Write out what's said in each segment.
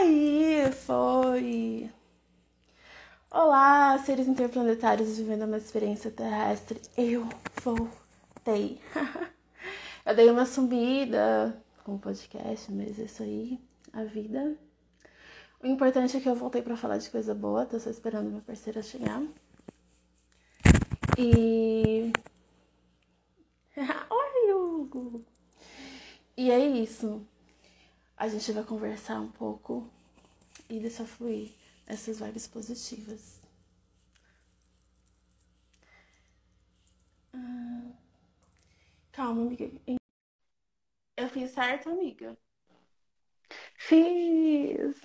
Aí foi. Olá, seres interplanetários vivendo uma experiência terrestre. Eu voltei. Eu dei uma sumida com o podcast, mas é isso aí, a vida. O importante é que eu voltei para falar de coisa boa, tô só esperando minha parceira chegar. E. Oi, Hugo! E é isso. A gente vai conversar um pouco e deixar fluir essas vibes positivas. Ah, calma, amiga. Eu fiz certo, amiga? Fiz!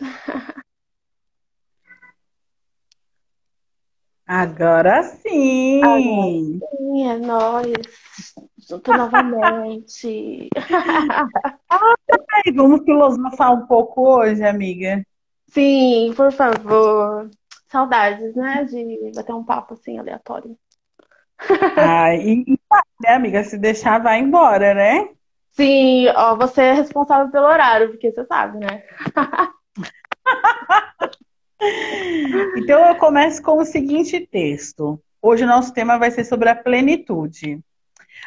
Agora sim! Agora sim, é nóis! Junto novamente! Ai, vamos filosofar um pouco hoje, amiga? Sim, por favor. Saudades, né? De bater um papo assim aleatório. Ai, e, né, amiga? Se deixar, vai embora, né? Sim, ó, você é responsável pelo horário, porque você sabe, né? Então eu começo com o seguinte texto. Hoje o nosso tema vai ser sobre a plenitude.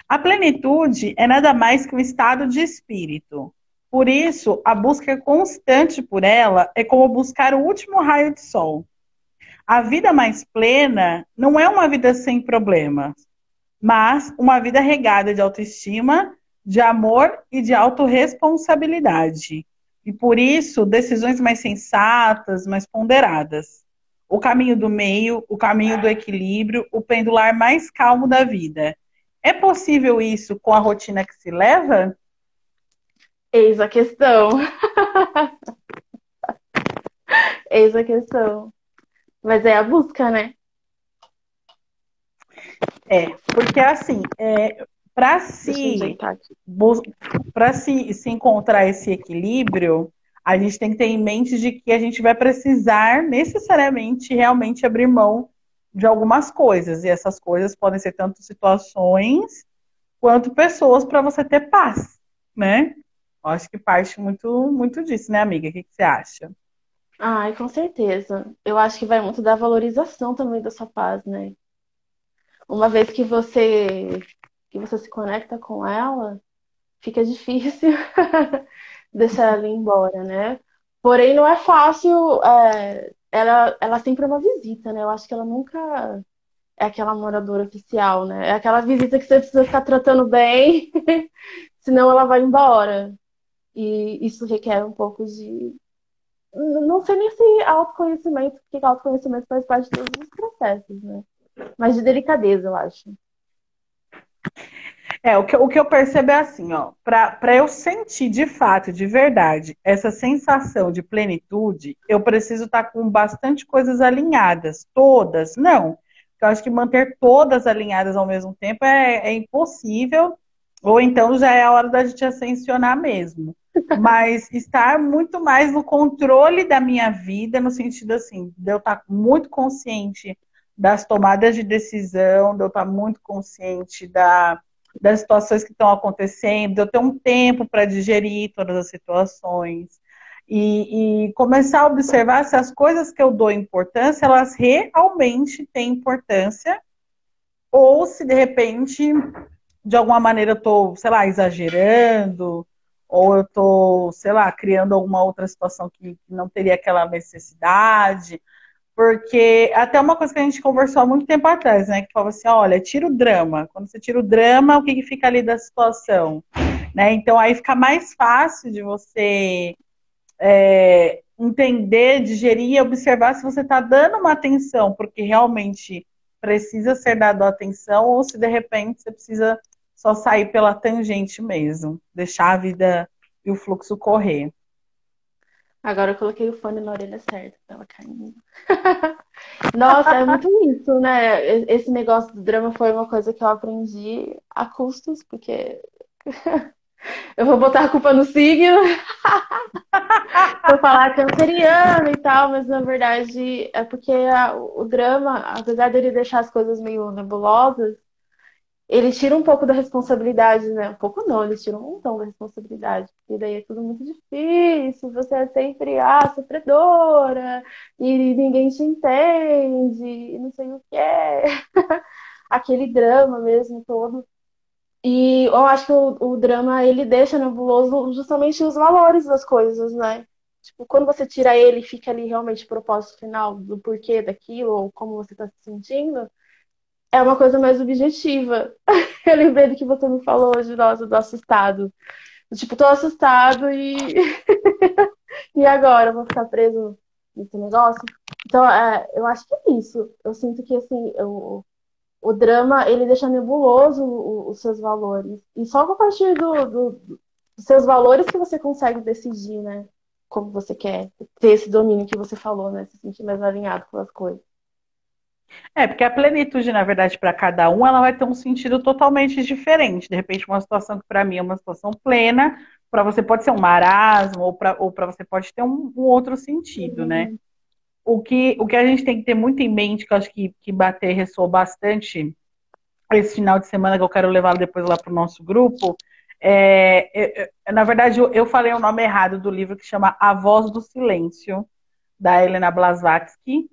A plenitude é nada mais que um estado de espírito. Por isso, a busca constante por ela é como buscar o último raio de sol. A vida mais plena não é uma vida sem problemas, mas uma vida regada de autoestima, de amor e de autorresponsabilidade. E por isso, decisões mais sensatas, mais ponderadas. O caminho do meio, o caminho do equilíbrio, o pendular mais calmo da vida. É possível isso com a rotina que se leva? Eis a questão. Eis a questão. Mas é a busca, né? É, porque assim, é, para se, para se, se encontrar esse equilíbrio, a gente tem que ter em mente de que a gente vai precisar necessariamente realmente abrir mão de algumas coisas. E essas coisas podem ser tanto situações quanto pessoas para você ter paz, né? Acho que parte muito, muito disso, né, amiga? O que, que você acha? Ai, com certeza. Eu acho que vai muito da valorização também da sua paz, né? Uma vez que você que você se conecta com ela, fica difícil deixar ela ir embora, né? Porém, não é fácil. É, ela, ela sempre é uma visita, né? Eu acho que ela nunca é aquela moradora oficial, né? É aquela visita que você precisa ficar tratando bem, senão ela vai embora. E isso requer um pouco de. Não sei nem se autoconhecimento, porque autoconhecimento faz parte de todos os processos, né? Mas de delicadeza, eu acho. É, o que, o que eu percebo é assim, ó, para eu sentir de fato, de verdade, essa sensação de plenitude, eu preciso estar tá com bastante coisas alinhadas, todas, não. Eu acho que manter todas alinhadas ao mesmo tempo é, é impossível, ou então já é a hora da gente ascensionar mesmo. Mas estar muito mais no controle da minha vida, no sentido assim, de eu estar muito consciente das tomadas de decisão, de eu estar muito consciente da, das situações que estão acontecendo, de eu ter um tempo para digerir todas as situações. E, e, começar a observar se as coisas que eu dou importância, elas realmente têm importância, ou se de repente, de alguma maneira, eu estou, sei lá, exagerando, ou eu estou, sei lá, criando alguma outra situação que não teria aquela necessidade. Porque até uma coisa que a gente conversou há muito tempo atrás, né? Que falava assim, olha, tira o drama. Quando você tira o drama, o que, que fica ali da situação? Né? Então aí fica mais fácil de você é, entender, digerir e observar se você está dando uma atenção, porque realmente precisa ser dado atenção, ou se de repente você precisa só sair pela tangente mesmo, deixar a vida e o fluxo correr. Agora eu coloquei o fone na orelha certa, tava caindo. Nossa, é muito isso, né? Esse negócio do drama foi uma coisa que eu aprendi a custos, porque eu vou botar a culpa no signo. vou falar canceriano e tal, mas na verdade é porque a, o drama, apesar dele deixar as coisas meio nebulosas, ele tira um pouco da responsabilidade, né? Um pouco não, ele tira um montão da responsabilidade, porque daí é tudo muito difícil, você é sempre ah, sofredora, e ninguém te entende, e não sei o que é. Aquele drama mesmo todo. E eu acho que o, o drama, ele deixa nebuloso justamente os valores das coisas, né? Tipo, quando você tira ele, fica ali realmente o propósito final do porquê daquilo, ou como você está se sentindo, é uma coisa mais objetiva. Eu lembrei do que você me falou hoje, nossa, do assustado. Tipo, tô assustado e. e agora? vou ficar preso nesse negócio? Então, é, eu acho que é isso. Eu sinto que, assim, eu, o drama, ele deixa nebuloso os seus valores. E só a partir do, do, dos seus valores que você consegue decidir, né? Como você quer ter esse domínio que você falou, né? Se sentir mais alinhado com as coisas. É, porque a plenitude, na verdade, para cada um, ela vai ter um sentido totalmente diferente. De repente, uma situação que para mim é uma situação plena, para você pode ser um marasmo, ou para ou você pode ter um, um outro sentido, né? uhum. né? o que, o que a gente tem que ter muito em mente, que eu acho que, que bater ressoou bastante esse final de semana, que eu quero levar depois lá para o nosso grupo, é, é, na verdade, eu, eu, falei o nome errado do livro que chama A Voz do Silêncio, da Helena Blavatsky.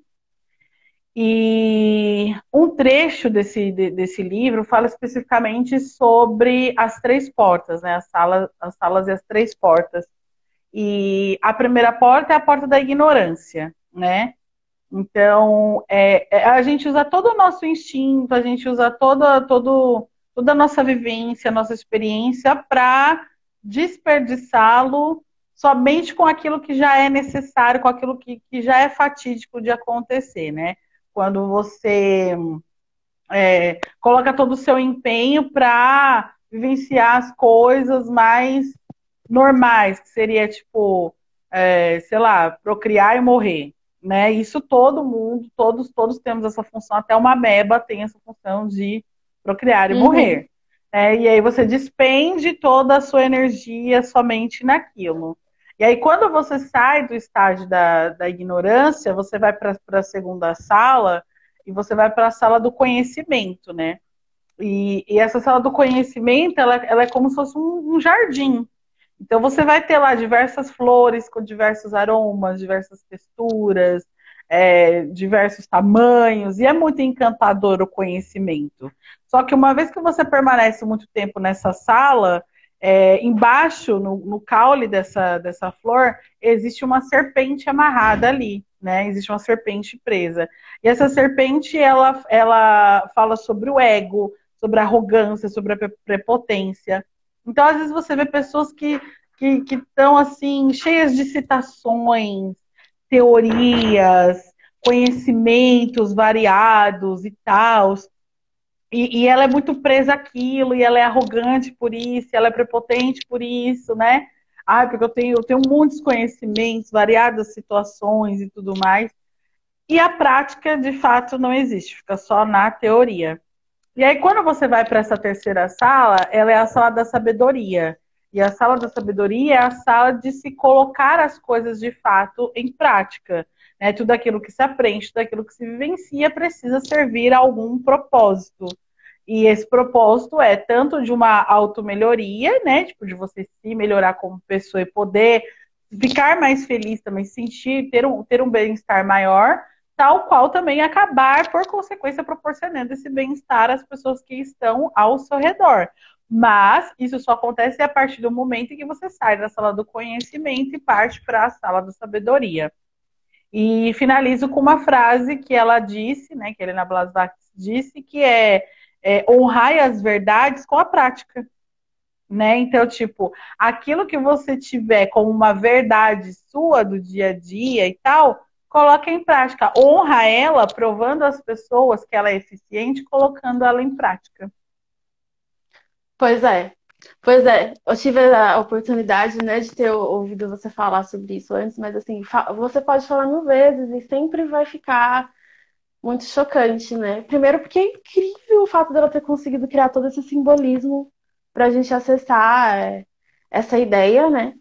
E um trecho desse, de, desse livro fala especificamente sobre as três portas, né? As salas, as salas e as três portas. E a primeira porta é a porta da ignorância né? Então, é, é, a gente usa todo o nosso instinto, a gente usa toda, todo, toda a nossa vivência, nossa experiência para desperdiçá-lo somente com aquilo que já é necessário, com aquilo que, que já é fatídico de acontecer, né? Quando você é, coloca todo o seu empenho para vivenciar as coisas mais normais, que seria tipo, é, sei lá, procriar e morrer né? Isso todo mundo, todos, todos temos essa função, até uma meba tem essa função de procriar e uhum. morrer. Né? E aí você despende toda a sua energia somente naquilo. E aí, quando você sai do estágio da, da ignorância, você vai para a segunda sala e você vai para a sala do conhecimento, né? E, e, essa sala do conhecimento, ela, ela é como se fosse um, um jardim. Então você vai ter lá diversas flores com diversos aromas, diversas texturas, é, diversos tamanhos, e é muito encantador o conhecimento. Só que uma vez que você permanece muito tempo nessa sala, é, embaixo, no, no, caule dessa, dessa flor, existe uma serpente amarrada ali, né? Existe uma serpente presa. E essa serpente, ela, ela fala sobre o ego, sobre a arrogância, sobre a prepotência. Então, às vezes, você vê pessoas que que estão assim, cheias de citações, teorias, conhecimentos variados e tal. E, e, ela é muito presa àquilo, e ela é arrogante por isso, ela é prepotente por isso, né? Ah, porque eu tenho, eu tenho muitos conhecimentos, variadas situações e tudo mais. E a prática, de fato, não existe, fica só na teoria. E aí, quando você vai para essa terceira sala, ela é a sala da sabedoria. E a sala da sabedoria é a sala de se colocar as coisas de fato em prática. Né? Tudo aquilo que se aprende, tudo aquilo que se vivencia precisa servir a algum propósito. E esse propósito é tanto de uma automelhoria, né? Tipo, de você se melhorar como pessoa e poder ficar mais feliz também, sentir, ter um, ter um bem-estar maior, tal qual também acabar, por consequência, proporcionando esse bem-estar às pessoas que estão ao seu redor. Mas isso só acontece a partir do momento em que você sai da sala do conhecimento e parte para a sala da sabedoria. E finalizo com uma frase que ela disse, né, que Helena Blasbach disse, que é, é as verdades com a prática. Né? Então, tipo, aquilo que você tiver como uma verdade sua do dia a dia e tal, coloca em prática. Honra ela, provando às pessoas que ela é eficiente, colocando ela em prática. Pois é. Pois é, eu tive a oportunidade, né, de ter ouvido você falar sobre isso antes, mas assim, você pode falar mil vezes e sempre vai ficar muito chocante, né? Primeiro porque é incrível o fato dela ter conseguido criar todo esse simbolismo para a gente acessar é, essa ideia, né?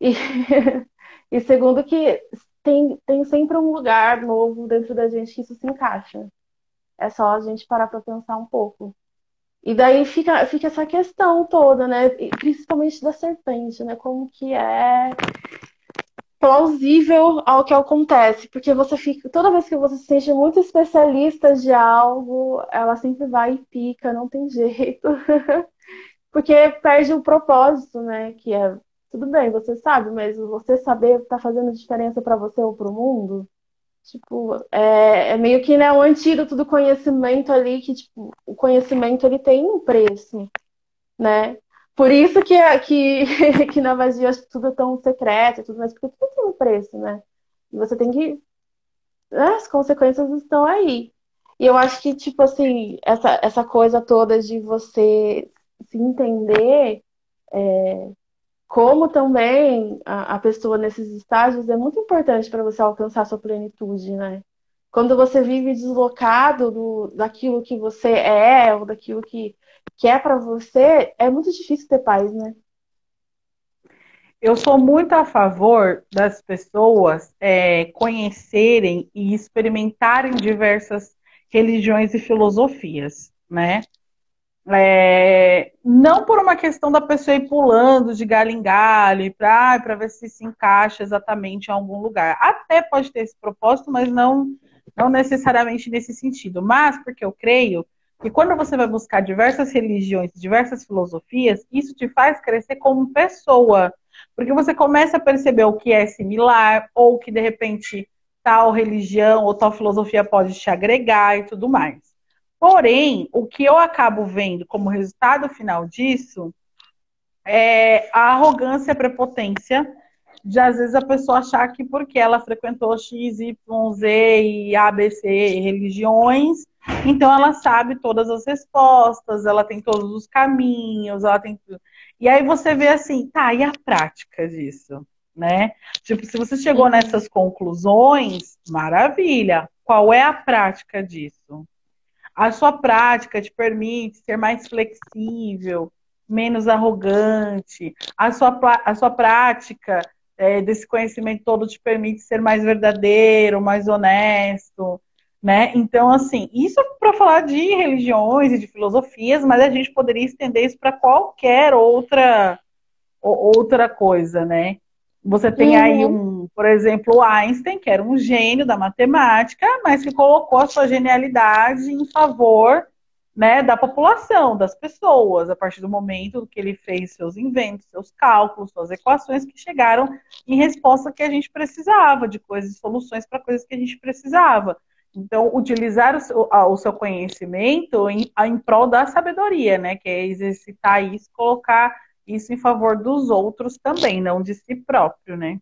E, e segundo que tem, tem sempre um lugar novo dentro da gente que isso se encaixa. É só a gente parar para pensar um pouco. E daí fica, fica essa questão toda, né? Principalmente da serpente, né? Como que é plausível ao que acontece, porque você fica, toda vez que você se sente muito especialista de algo, ela sempre vai e pica, não tem jeito. porque perde o propósito, né? Que é tudo bem, você sabe, mas você saber tá fazendo diferença para você ou para o mundo, tipo, é, é, meio que né, um antídoto do conhecimento ali, que tipo, o conhecimento ele tem um preço, né? Por isso que, que, que na magia tudo é tão secreto tudo mais, porque tudo tem um preço, né? E você tem que. Né, as consequências estão aí. E eu acho que, tipo assim, essa, essa coisa toda de você se entender é, como também a, a, pessoa nesses estágios é muito importante para você alcançar sua plenitude, né? Quando você vive deslocado do, daquilo que você é, ou daquilo que que é para você, é muito difícil ter paz, né? Eu sou muito a favor das pessoas é, conhecerem e experimentarem diversas religiões e filosofias, né? É, não por uma questão da pessoa ir pulando de galho em galho para ver se se encaixa exatamente em algum lugar. Até pode ter esse propósito, mas não, não necessariamente nesse sentido. Mas porque eu creio e quando você vai buscar diversas religiões, diversas filosofias, isso te faz crescer como pessoa. Porque você começa a perceber o que é similar, ou que de repente tal religião ou tal filosofia pode te agregar e tudo mais. Porém, o que eu acabo vendo como resultado final disso é a arrogância a prepotência de às vezes a pessoa achar que porque ela frequentou X, Y, Z e ABC religiões, então ela sabe todas as respostas, ela tem todos os caminhos, ela tem E aí você vê assim, tá, e a prática disso, né? Tipo, se você chegou nessas conclusões, maravilha. Qual é a prática disso? A sua prática te permite ser mais flexível, menos arrogante. A sua, a sua prática é, desse conhecimento todo te permite ser mais verdadeiro, mais honesto, né? Então, assim, isso para falar de religiões e de filosofias, mas a gente poderia estender isso para qualquer outra outra coisa, né? Você tem uhum. aí um, por exemplo, Einstein, que era um gênio da matemática, mas que colocou a sua genialidade em favor né, da população, das pessoas, a partir do momento que ele fez seus inventos, seus cálculos, suas equações que chegaram em resposta que a gente precisava, de coisas, soluções para coisas que a gente precisava. Então, utilizar o seu, o seu conhecimento em, em prol da sabedoria, né, que é exercitar isso, colocar isso em favor dos outros também, não de si próprio, né?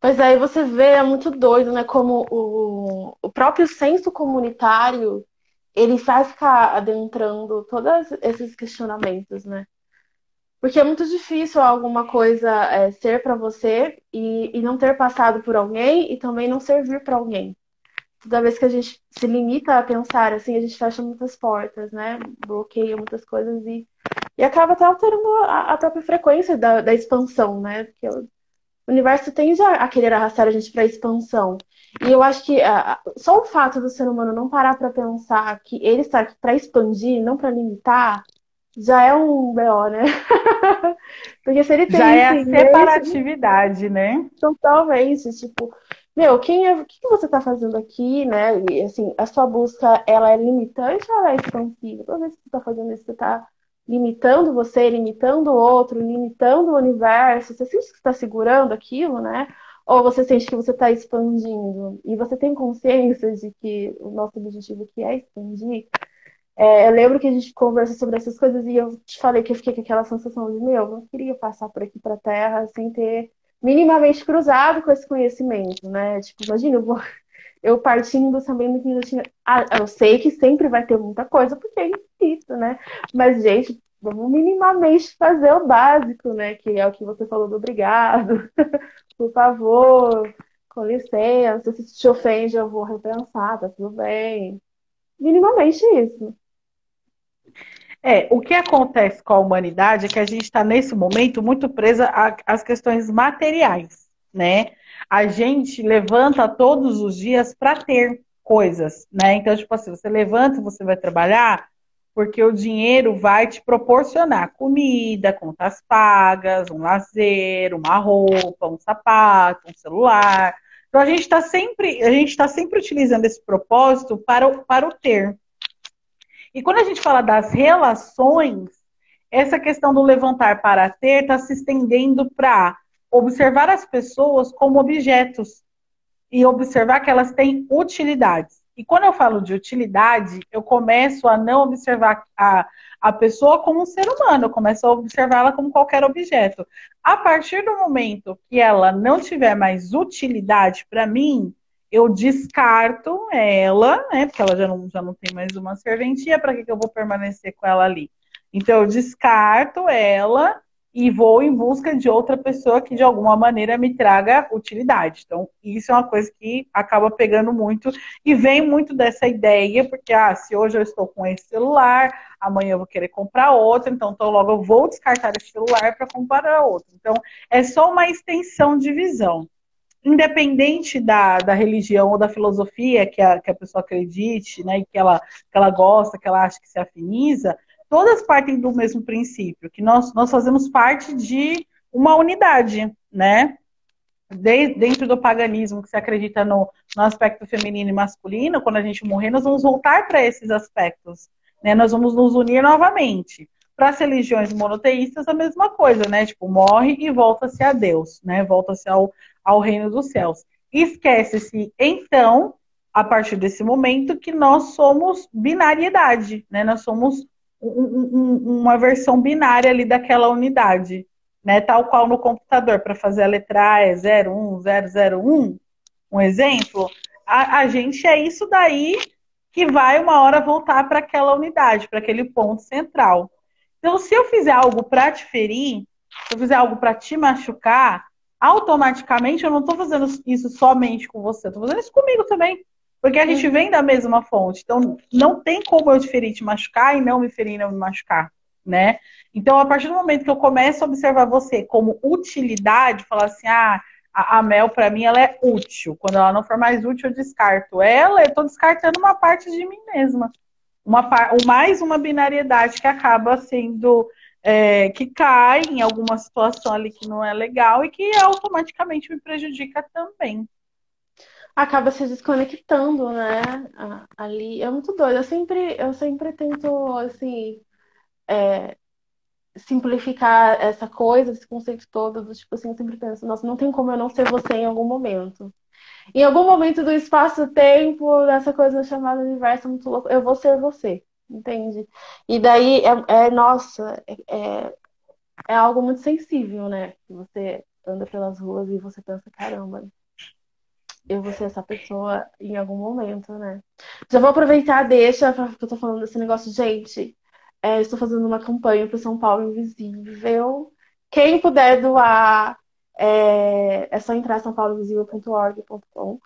Pois aí você vê, é muito doido, né? Como o, o próprio senso comunitário ele vai ficar adentrando todos esses questionamentos, né? Porque é muito difícil alguma coisa é, ser para você e, e não ter passado por alguém e também não servir para alguém. Toda vez que a gente se limita a pensar assim, a gente fecha muitas portas, né? Bloqueia muitas coisas e, e acaba até alterando a, a própria frequência da, da expansão, né? Porque o universo tende a querer arrastar a gente para a expansão. E eu acho que só o fato do ser humano não parar para pensar que ele está aqui para expandir, não para limitar, já é um BO, né? Porque se ele tem. Já é a separatividade, né? Totalmente. Tipo, meu, quem é, o que, você está fazendo aqui, né? E assim, a sua busca, ela é limitante ou ela é expansiva? Toda vez que você está fazendo isso, você está limitando você, limitando o outro, limitando o universo, você sente que está segurando aquilo, né? Ou você sente que você está expandindo e você tem consciência de que o nosso objetivo aqui é expandir. É, eu lembro que a gente conversou sobre essas coisas e eu te falei que eu fiquei com aquela sensação de, meu, eu não queria passar por aqui para a Terra sem ter minimamente cruzado com esse conhecimento, né? Tipo, imagina, eu vou eu partindo sabendo que ainda tinha. Ah, eu sei que sempre vai ter muita coisa, porque é isso, né? Mas, gente, vamos minimamente fazer o básico, né? Que é o que você falou do obrigado, por favor, com licença, se te ofende, eu vou repensar, tá tudo bem. Minimamente isso. É, o que acontece com a humanidade é que a gente está nesse momento muito presa às questões materiais, né? A gente levanta todos os dias para ter coisas, né? Então, tipo assim, você levanta, você vai trabalhar, porque o dinheiro vai te proporcionar comida, contas pagas, um lazer, uma roupa, um sapato, um celular. Então a gente está sempre, a gente está sempre utilizando esse propósito para o, para o ter. E quando a gente fala das relações, essa questão do levantar para ter está se estendendo para observar as pessoas como objetos e observar que elas têm utilidades. E quando eu falo de utilidade, eu começo a não observar a, a pessoa como um ser humano, eu começo a observá-la como qualquer objeto. A partir do momento que ela não tiver mais utilidade para mim, eu descarto ela, né? Porque ela já não, já não tem mais uma serventia, para que, que eu vou permanecer com ela ali? Então, eu descarto ela e vou em busca de outra pessoa que de alguma maneira me traga utilidade. Então, isso é uma coisa que acaba pegando muito e vem muito dessa ideia, porque ah, se hoje eu estou com esse celular, amanhã eu vou querer comprar outro, então, então logo eu vou descartar esse celular para comprar outro. Então, é só uma extensão de visão. Independente da, da religião ou da filosofia que a, que a pessoa acredite, né, e que ela, que ela gosta, que ela acha que se afiniza, todas partem do mesmo princípio, que nós, nós fazemos parte de uma unidade, né? De, dentro do paganismo, que se acredita no, no aspecto feminino e masculino, quando a gente morrer, nós vamos voltar para esses aspectos, né? Nós vamos nos unir novamente. Para as religiões monoteístas, a mesma coisa, né? Tipo, morre e volta-se a Deus, né? Volta-se ao, ao reino dos céus. Esquece-se, então, a partir desse momento, que nós somos binariedade, né? Nós somos um, uma versão binária ali daquela unidade, né? Tal qual no computador, para fazer a letra A é 01001, um exemplo. A, a gente é isso daí que vai uma hora voltar para aquela unidade, para aquele ponto central. Então, se eu fizer algo para te ferir, se eu fizer algo para te machucar, automaticamente eu não estou fazendo isso somente com você, estou fazendo isso comigo também. Porque a gente uhum. vem da mesma fonte. Então, não tem como eu diferir te machucar e não me ferir e não me machucar, né? Então, a partir do momento que eu começo a observar você como utilidade, falar assim, ah, a, Mel, para mim, ela é útil. Quando ela não for mais útil, eu descarto ela, eu estou descartando uma parte de mim mesma. Uma, mais uma binariedade que acaba sendo. É, que cai em alguma situação ali que não é legal e que automaticamente me prejudica também acaba se desconectando, né? Ali é muito doido. Eu sempre, eu sempre tento, assim, é, simplificar essa coisa, esse conceito todo, do, tipo assim, eu sempre penso, nossa, não tem como eu não ser você em algum momento. Em algum momento do espaço-tempo, dessa coisa chamada universo muito louco, eu vou ser você, entende? E daí, é, é nossa, é, é, é algo muito sensível, né? Você anda pelas ruas e você pensa, caramba, eu vou ser essa pessoa em algum momento, né? Já vou aproveitar, deixa, porque eu tô falando desse negócio, gente. É, estou fazendo uma campanha para São Paulo Invisível. Quem puder doar, é, é só entrar sãopauloinvisível.org.com.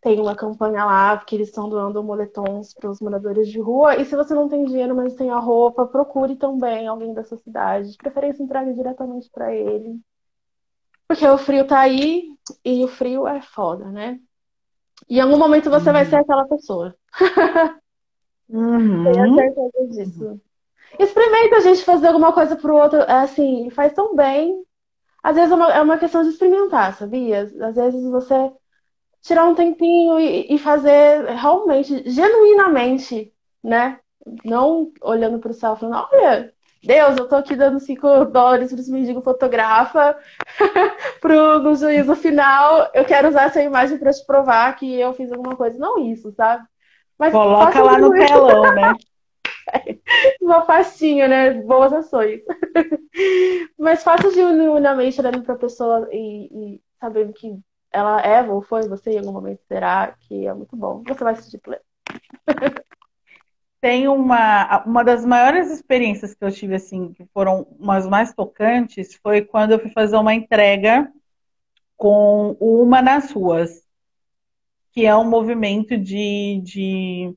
Tem uma campanha lá, que eles estão doando moletons para os moradores de rua. E se você não tem dinheiro, mas tem a roupa, procure também alguém da sua cidade. De preferência, entregue diretamente para ele. Porque o frio tá aí e o frio é foda, né? E em algum momento você uhum. vai ser aquela pessoa. Uhum. Tenho certeza disso. Experimenta a gente fazer alguma coisa pro outro, é assim, faz tão bem. Às vezes é uma, é uma questão de experimentar, sabia? Às vezes você tirar um tempinho e, e fazer realmente, genuinamente, né? Não olhando pro céu falando, olha, Deus, eu tô aqui dando 5 dólares para esse mendigo fotografa pro, no juízo final. Eu quero usar essa imagem para te provar que eu fiz alguma coisa. Não isso, sabe? Mas Coloca lá no telão, né? Uma pastinha, né? Boas ações. Mas faça genuinamente olhando para a pessoa e, e sabendo que ela é ou foi você em algum momento será, que é muito bom. Você vai se sentir pleno tem uma, uma das maiores experiências que eu tive, assim, que foram umas mais tocantes, foi quando eu fui fazer uma entrega com Uma nas Ruas, que é um movimento de, de,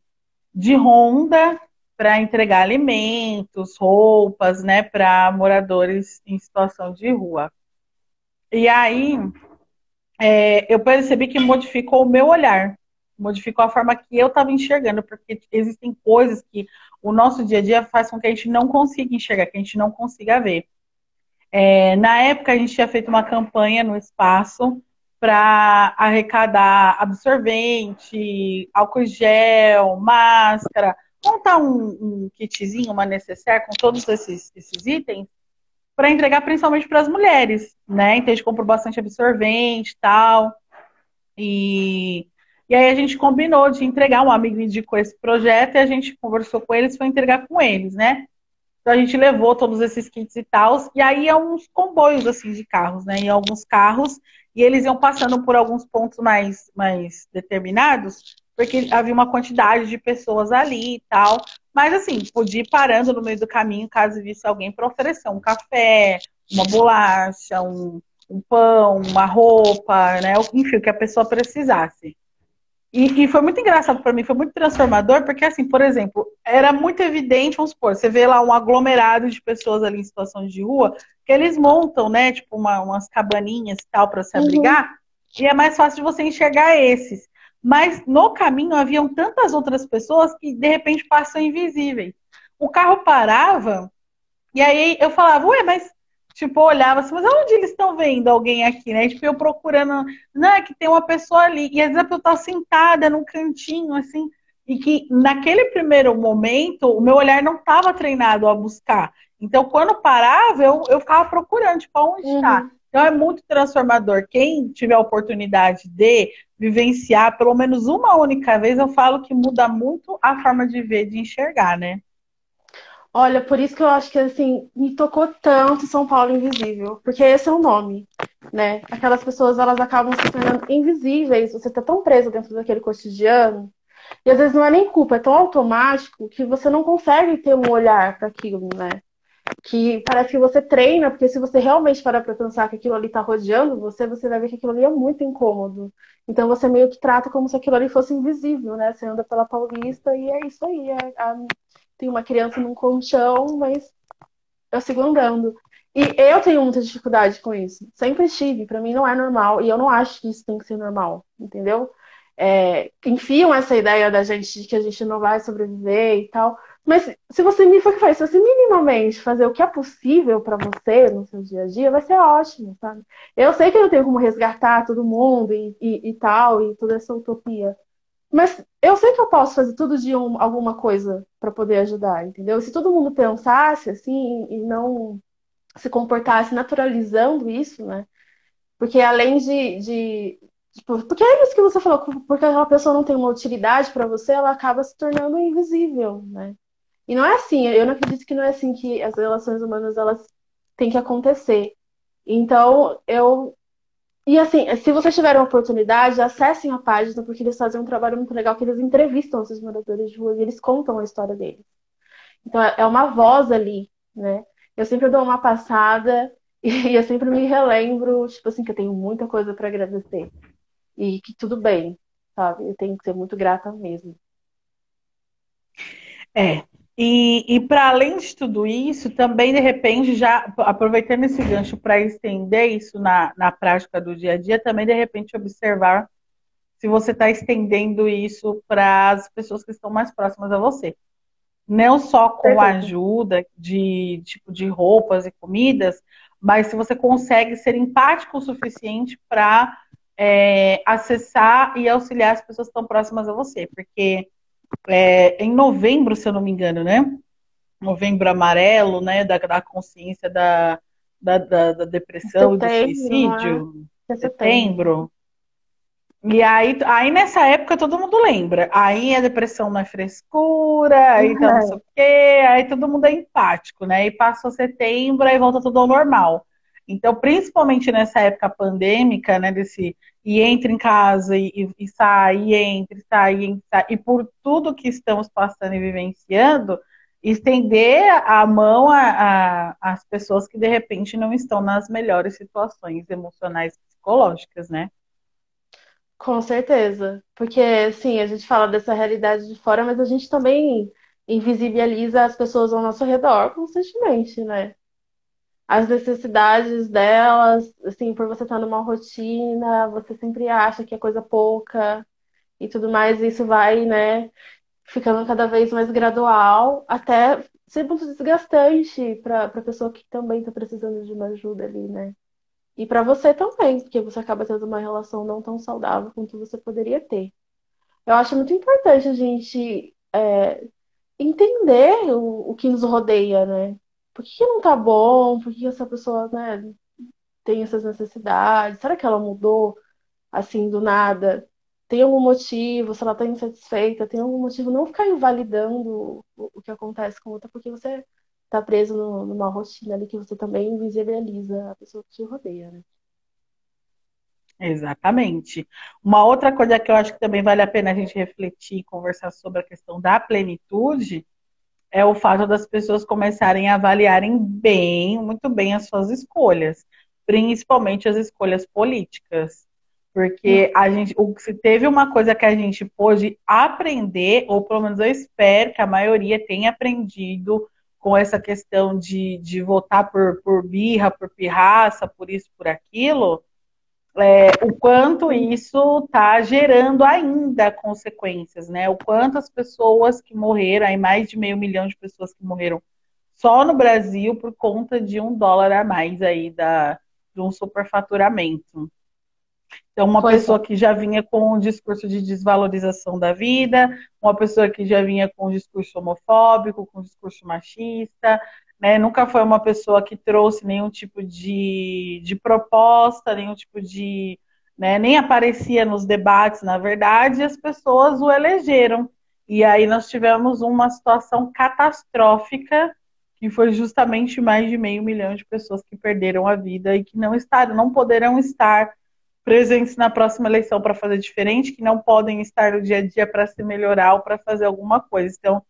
de ronda para entregar alimentos, roupas, né, para moradores em situação de rua. E aí, é, eu percebi que modificou o meu olhar modificou a forma que eu estava enxergando, porque existem coisas que o nosso dia a dia faz com que a gente não consiga enxergar, que a gente não consiga ver. É, na época, a gente tinha feito uma campanha no espaço para arrecadar absorvente, álcool gel, máscara, montar um, um kitzinho, uma necessaire com todos esses, esses itens para entregar principalmente para as mulheres, né? Então a gente comprou bastante absorvente e tal. E, e aí a gente combinou de entregar, um amigo indicou esse projeto e a gente conversou com eles, foi entregar com eles, né? Então a gente levou todos esses kits e tal, e aí é uns comboios assim de carros, né? Em alguns carros, e eles iam passando por alguns pontos mais, mais determinados, porque havia uma quantidade de pessoas ali e tal. Mas assim, podia ir parando no meio do caminho caso visse alguém para oferecer um café, uma bolacha, um, um pão, uma roupa, né? Enfim, o que a pessoa precisasse. E, e foi muito engraçado para mim, foi muito transformador, porque assim, por exemplo, era muito evidente, vamos supor, você vê lá um aglomerado de pessoas ali em situação de rua, que eles montam, né, tipo uma, umas cabaninhas e tal para se uhum. abrigar, uhum. e é mais fácil de você enxergar esses. Mas no caminho haviam tantas outras pessoas que de repente passam invisíveis. O carro parava, e aí eu falava, ué, mas tipo, olhava assim, mas onde eles estão vendo alguém aqui, né? Tipo, eu procurando, não, é que tem uma pessoa ali. E às vezes a pessoa tá sentada num cantinho, assim, e que naquele primeiro momento o meu olhar não estava treinado a buscar. Então, quando parava, eu, eu ficava procurando, tipo, onde está? Uhum. Então é muito transformador. Quem tiver a oportunidade de vivenciar pelo menos uma única vez, eu falo que muda muito a forma de ver, de enxergar, né? Olha, por isso que eu acho que assim, me tocou tanto São Paulo Invisível, porque esse é o nome, né? Aquelas pessoas, elas acabam se tornando invisíveis, você tá tão preso dentro daquele cotidiano, e às vezes não é nem culpa, é tão automático que você não consegue ter um olhar para aquilo, né? Que parece que você treina, porque se você realmente parar para pensar que aquilo ali tá rodeando você, você vai ver que aquilo ali é muito incômodo. Então você meio que trata como se aquilo ali fosse invisível, né? Você anda pela Paulista e é isso aí, é a tem uma criança num colchão, mas eu sigo andando. E eu tenho muita dificuldade com isso. Sempre tive. Para mim não é normal. E eu não acho que isso tem que ser normal. Entendeu? É, enfiam essa ideia da gente de que a gente não vai sobreviver e tal. Mas se você me for se você minimamente fazer o que é possível para você no seu dia a dia, vai ser ótimo, sabe? Eu sei que eu não tenho como resgatar todo mundo e, e, e tal, e toda essa utopia. Mas eu sei que eu posso fazer tudo de um, alguma coisa para poder ajudar, entendeu? Se todo mundo pensasse assim e não se comportasse naturalizando isso, né? Porque além de, de tipo, porque é isso que você falou, porque aquela pessoa não tem uma utilidade para você, ela acaba se tornando invisível, né? E não é assim, eu não acredito que não é assim que as relações humanas elas têm que acontecer. Então, eu e assim, se vocês tiverem oportunidade, acessem a página, porque eles fazem um trabalho muito legal, que eles entrevistam esses moradores de rua e eles contam a história deles. Então é uma voz ali, né? Eu sempre dou uma passada e eu sempre me relembro, tipo assim, que eu tenho muita coisa para agradecer. E que tudo bem, sabe? Eu tenho que ser muito grata mesmo. É, e, e para além de tudo isso, também de repente, já aproveitando esse gancho para estender isso na, na prática do dia a dia, também de repente observar se você está estendendo isso para as pessoas que estão mais próximas a você. Não só com a ajuda de tipo de roupas e comidas, mas se você consegue ser empático o suficiente para é, acessar e auxiliar as pessoas que estão próximas a você. Porque é, em novembro, se eu não me engano, né? Novembro amarelo, né? Da, da consciência da, da, da, da depressão e do suicídio. É? setembro. E aí, aí nessa época todo mundo lembra. Aí a depressão não é frescura, aí tá não sei o quê, aí todo mundo é empático, né? E passou setembro, aí volta tudo ao normal. Então, principalmente nessa época pandêmica, né, desse e entra em casa e, e, e sai, e entra, e sai, e, sai, e por tudo que estamos passando e vivenciando, estender a mão às pessoas que de repente não estão nas melhores situações emocionais e psicológicas, né? Com certeza. Porque, sim, a gente fala dessa realidade de fora, mas a gente também invisibiliza as pessoas ao nosso redor constantemente, né? As necessidades delas, assim, por você estar numa rotina, você sempre acha que é coisa pouca. e tudo mais, isso vai, né, ficando cada vez mais gradual, até ser muito desgastante para a pessoa que também está precisando de uma ajuda ali, né? E para você também, porque você acaba tendo uma relação não tão saudável quanto você poderia ter. Eu acho muito importante a gente é, entender o, o que nos rodeia, né? Por que, não tá bom? Por que essa pessoa, né, tem essas necessidades? Será que ela mudou assim do nada? Tem algum motivo? Se ela está insatisfeita, tem algum motivo? Não ficar invalidando o, que acontece com outra, porque você está preso no, numa rotina ali que você também invisibiliza a pessoa que te rodeia, né? Exatamente. Uma outra coisa que eu acho que também vale a pena a gente refletir e conversar sobre a questão da plenitude é o fato das pessoas começarem a avaliarem bem, muito bem as suas escolhas, principalmente as escolhas políticas. Porque a gente, se teve uma coisa que a gente pôde aprender, ou pelo menos eu espero que a maioria tenha aprendido com essa questão de, de votar por, por birra, por pirraça, por isso, por aquilo, é, o quanto isso está gerando ainda consequências, né? O quanto as pessoas que morreram, aí mais de meio milhão de pessoas que morreram só no Brasil por conta de um dólar a mais aí da, de um superfaturamento. Então, uma pois pessoa é. que já vinha com um discurso de desvalorização da vida, uma pessoa que já vinha com um discurso homofóbico, com um discurso machista, né? Nunca foi uma pessoa que trouxe nenhum tipo de, de proposta, nenhum tipo de. Né? Nem aparecia nos debates, na verdade, e as pessoas o elegeram. E aí nós tivemos uma situação catastrófica, que foi justamente mais de meio milhão de pessoas que perderam a vida e que não estaram, não poderão estar presentes na próxima eleição para fazer diferente, que não podem estar no dia a dia para se melhorar ou para fazer alguma coisa. Então,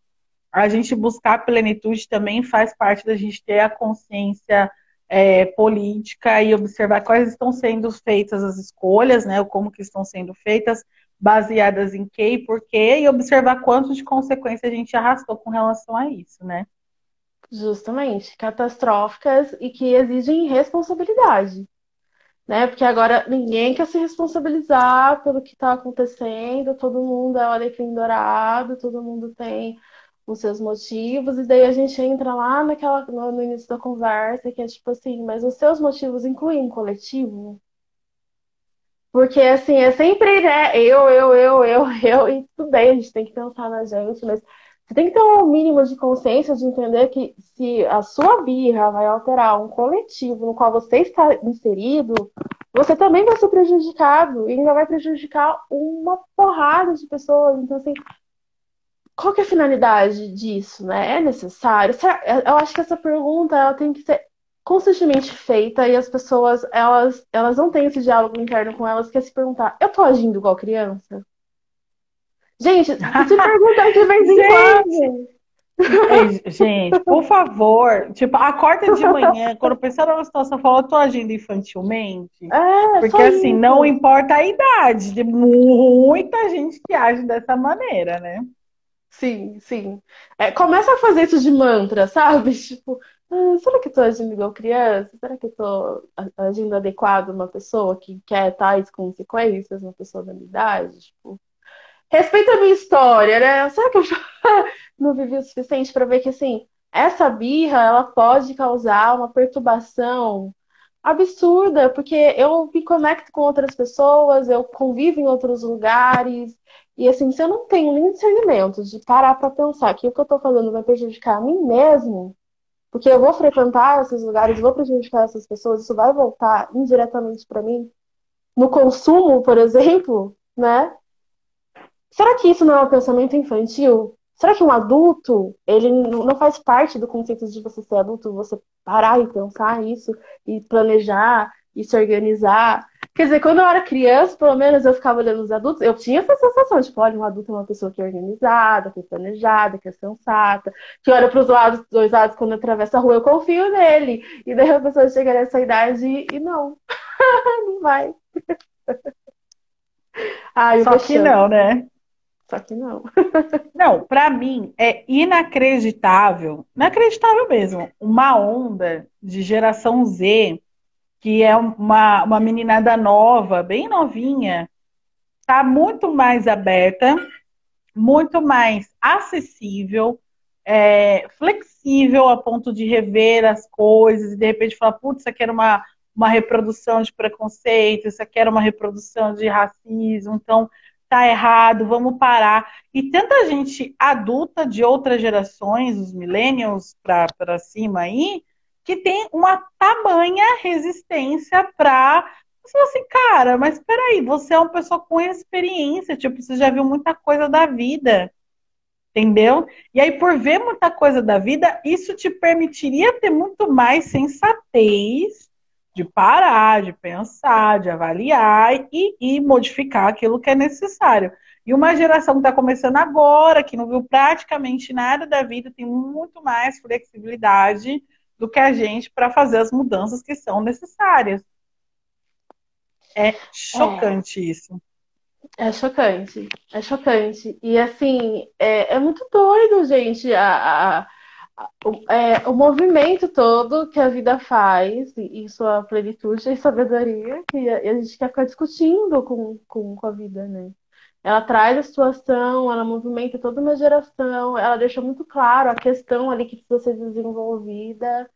a gente buscar plenitude também faz parte da gente ter a consciência é, política e observar quais estão sendo feitas as escolhas, né, ou como que estão sendo feitas, baseadas em que e por quê, e observar quanto de consequência a gente arrastou com relação a isso, né? Justamente, catastróficas e que exigem responsabilidade né? Porque agora ninguém quer se responsabilizar pelo que está acontecendo, todo mundo é o alecrim dourado, todo mundo tem os seus motivos, e daí a gente entra lá naquela, no, no início da conversa, que é tipo assim, mas os seus motivos incluem coletivo? Porque, assim, é sempre, né, eu, eu, eu, eu, eu, e tudo bem, a gente tem que pensar na gente, mas você tem que ter um mínimo de consciência de entender que se a sua birra vai alterar um coletivo no qual você está inserido, você também vai ser prejudicado e ainda vai prejudicar uma porrada de pessoas. Então, assim, qual que é a finalidade disso, né? É necessário? Eu acho que essa pergunta ela tem que ser constantemente feita e as pessoas, elas, elas não têm esse diálogo interno com elas, que é se perguntar, eu tô agindo igual criança? Gente, se pergunta de vez em quando. Gente, por favor, tipo, acorda de manhã, quando pensar numa situação, fala, eu tô agindo infantilmente. É, porque assim, isso. não importa a idade, de muita gente que age dessa maneira, né? Sim, sim. É, começa a fazer isso de mantra, sabe? Tipo, ah, será que eu tô agindo igual criança? Será que eu tô agindo adequado uma pessoa que quer tais consequências, uma pessoa da minha idade? Tipo, respeita a minha história, né? Será que eu já não vivi o suficiente para ver que, assim, essa birra, ela pode causar uma perturbação absurda, porque eu me conecto com outras pessoas, eu convivo em outros lugares, e assim, se eu não tenho nem discernimento de parar para pensar que o que eu estou fazendo vai prejudicar a mim mesmo, porque eu vou frequentar esses lugares, vou prejudicar essas pessoas, isso vai voltar indiretamente para mim, no consumo, por exemplo, né? Será que isso não é um pensamento infantil? Será que um adulto, ele não faz parte do conceito de você ser adulto, você parar e pensar isso, e planejar, e se organizar? Quer dizer, quando eu era criança, pelo menos eu ficava olhando os adultos, eu tinha essa sensação, tipo, olha, um adulto é uma pessoa que é organizada, que é planejada, que é sensata, que olha para os lados, dois lados, quando atravessa a rua, eu confio nele. E daí a pessoa chega nessa idade e, e não, não vai. Ai, Só que não, né? Só que não. não, para mim é inacreditável, inacreditável mesmo, uma onda de geração Z, que é uma, uma meninada nova, bem novinha, tá muito mais aberta, muito mais acessível, é, flexível a ponto de rever as coisas e de repente falar, putz, isso aqui era uma, uma reprodução de preconceito, isso aqui era uma reprodução de racismo, então tá errado, vamos parar. E tanta gente adulta de outras gerações, os millennials para cima aí, que tem uma tamanha resistência para você assim, cara, mas peraí, você é uma pessoa com experiência, tipo, você já viu muita coisa da vida, entendeu? E aí, por ver muita coisa da vida, isso te permitiria ter muito mais sensatez de parar, de pensar, de avaliar e, e modificar aquilo que é necessário. E uma geração que está começando agora, que não viu praticamente nada da vida, tem muito mais flexibilidade do que a gente para fazer as mudanças que são necessárias. É chocante é. isso. É chocante, é chocante. E assim, é, é muito doido, gente, a, a, a o, é, o movimento todo que a vida faz em sua plenitude e sabedoria, que a, a gente quer ficar discutindo com, com, com a vida, né? Ela traz a situação, ela movimenta toda uma geração, ela deixa muito claro a questão ali que precisa ser desenvolvida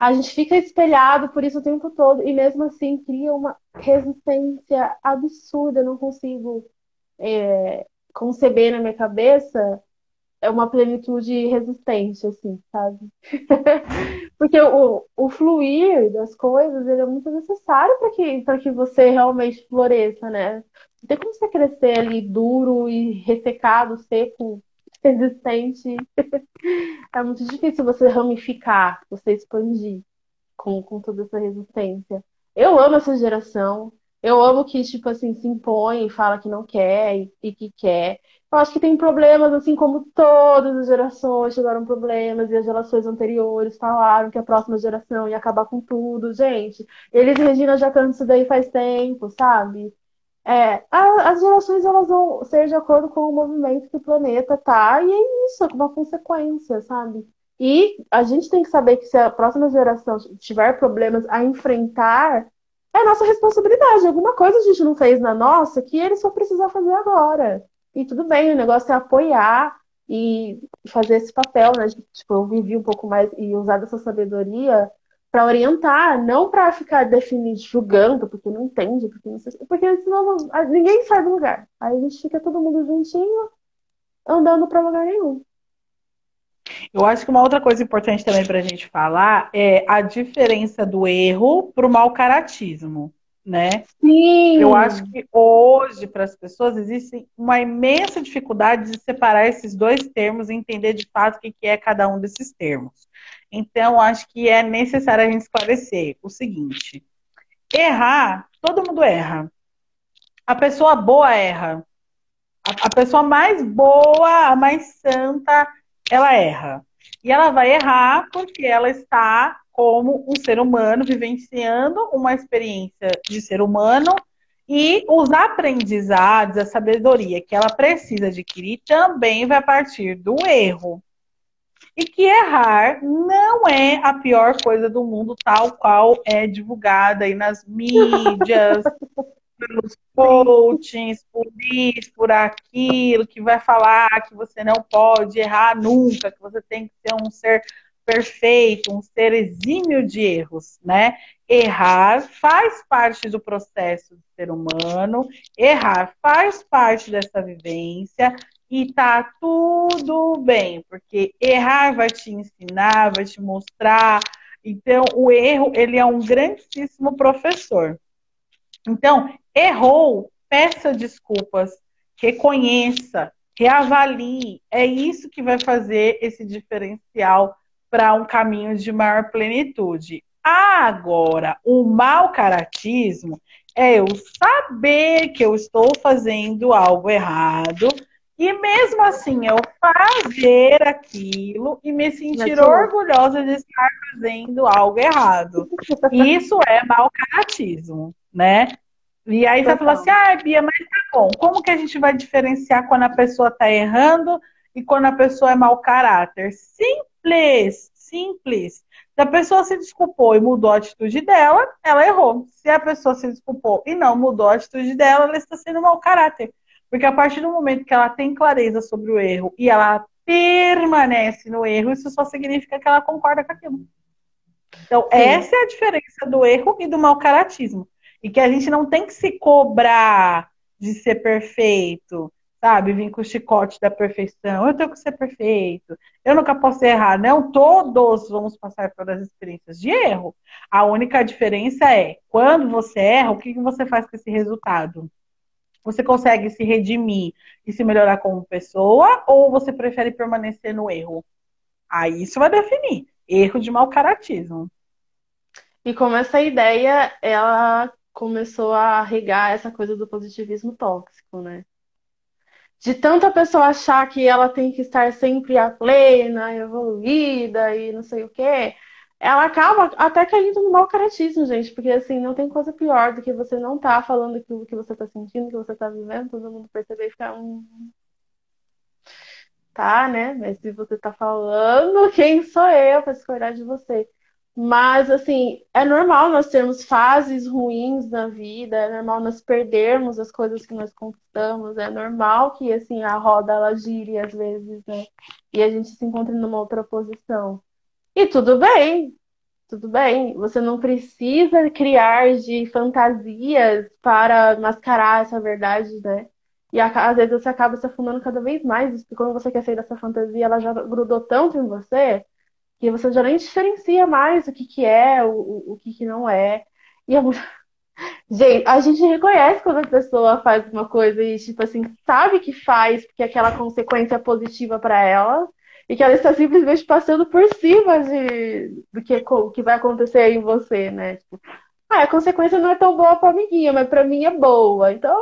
a gente fica espelhado por isso o tempo todo e mesmo assim cria uma resistência absurda. Eu não consigo é, conceber na minha cabeça é uma plenitude resistente, assim, sabe? Porque o, o fluir das coisas ele é muito necessário para que, que você realmente floresça, né? Não tem como você crescer ali duro e ressecado, seco, resistente. é muito difícil você ramificar, você expandir com, com toda essa resistência. Eu amo essa geração. Eu amo que, tipo assim, se impõe e fala que não quer e, e que quer. Eu acho que tem problemas, assim como todas as gerações tiveram problemas e as gerações anteriores falaram que a próxima geração ia acabar com tudo. Gente, eles e Regina já cantam isso daí faz tempo, sabe? É, a, as gerações elas vão ser de acordo com o movimento que o planeta tá, e é isso, é uma consequência, sabe? E a gente tem que saber que se a próxima geração tiver problemas a enfrentar, é nossa responsabilidade. Alguma coisa a gente não fez na nossa que eles só precisam fazer agora. E tudo bem, o negócio é apoiar e fazer esse papel, né? Tipo, eu vivi um pouco mais e usar dessa sabedoria para orientar, não para ficar definindo, julgando, porque não entende, porque não sei, porque senão ninguém sai do lugar. Aí a gente fica todo mundo juntinho, andando para lugar nenhum. Eu acho que uma outra coisa importante também para a gente falar é a diferença do erro para o mau caratismo, né? Sim. Eu acho que hoje, para as pessoas, existe uma imensa dificuldade de separar esses dois termos e entender de fato o que é cada um desses termos. Então, acho que é necessário a gente esclarecer o seguinte: errar, todo mundo erra. A pessoa boa erra. A, a pessoa mais boa, a mais santa, ela erra. E ela vai errar porque ela está como um ser humano vivenciando uma experiência de ser humano e os aprendizados, a sabedoria que ela precisa adquirir também vai partir do erro e que errar não é a pior coisa do mundo, tal qual é divulgada aí nas mídias, pelos coachings, por isso, por aquilo, que vai falar que você não pode errar nunca, que você tem que ser um ser perfeito, um ser exímio de erros, né? Errar faz parte do processo do ser humano, errar faz parte dessa vivência, e tá tudo bem, porque errar vai te ensinar, vai te mostrar. Então, o erro, ele é um grandíssimo professor. Então, errou, peça desculpas, reconheça, reavalie. É isso que vai fazer esse diferencial para um caminho de maior plenitude. Agora, o mau caratismo é eu saber que eu estou fazendo algo errado, e mesmo assim, eu fazer aquilo e me sentir orgulhosa de estar fazendo algo errado. Isso é mau caratismo, né? E aí você falou assim, ah, Bia, mas tá bom. Como que a gente vai diferenciar quando a pessoa tá errando e quando a pessoa é mau caráter? Simples, simples. Se a pessoa se desculpou e mudou a atitude dela, ela errou. Se a pessoa se desculpou e não mudou a atitude dela, ela está sendo mau caráter. Porque a partir do momento que ela tem clareza sobre o erro e ela permanece no erro, isso só significa que ela concorda com aquilo. Então, Sim. essa é a diferença do erro e do mau caratismo. E que a gente não tem que se cobrar de ser perfeito, sabe? Vim com o chicote da perfeição. Eu tenho que ser perfeito. Eu nunca posso errar. Não todos vamos passar pelas experiências de erro. A única diferença é quando você erra, o que você faz com esse resultado? Você consegue se redimir e se melhorar como pessoa ou você prefere permanecer no erro? Aí isso vai definir. Erro de mau caratismo. E como essa ideia, ela começou a regar essa coisa do positivismo tóxico, né? de tanta pessoa achar que ela tem que estar sempre a plena, evoluída e não sei o quê, ela acaba até caindo no mau caratismo, gente, porque assim, não tem coisa pior do que você não tá falando aquilo que você tá sentindo, que você tá vivendo, todo mundo perceber e ficar um. Tá, né? Mas se você tá falando, quem sou eu para discordar de você? Mas, assim, é normal nós termos fases ruins na vida, é normal nós perdermos as coisas que nós conquistamos, é normal que, assim, a roda, ela gire às vezes, né? E a gente se encontre numa outra posição. E tudo bem, tudo bem. Você não precisa criar de fantasias para mascarar essa verdade, né? E às vezes você acaba se afundando cada vez mais, porque quando você quer sair dessa fantasia, ela já grudou tanto em você que você já nem diferencia mais o que, que é, o, o que, que não é. E é muito... Gente, a gente reconhece quando a pessoa faz uma coisa e, tipo assim, sabe que faz porque aquela consequência é positiva para ela e que ela está simplesmente passando por cima de, do que, que vai acontecer em você, né? Tipo, ah, a consequência não é tão boa para amiguinha, mas para mim é boa. Então,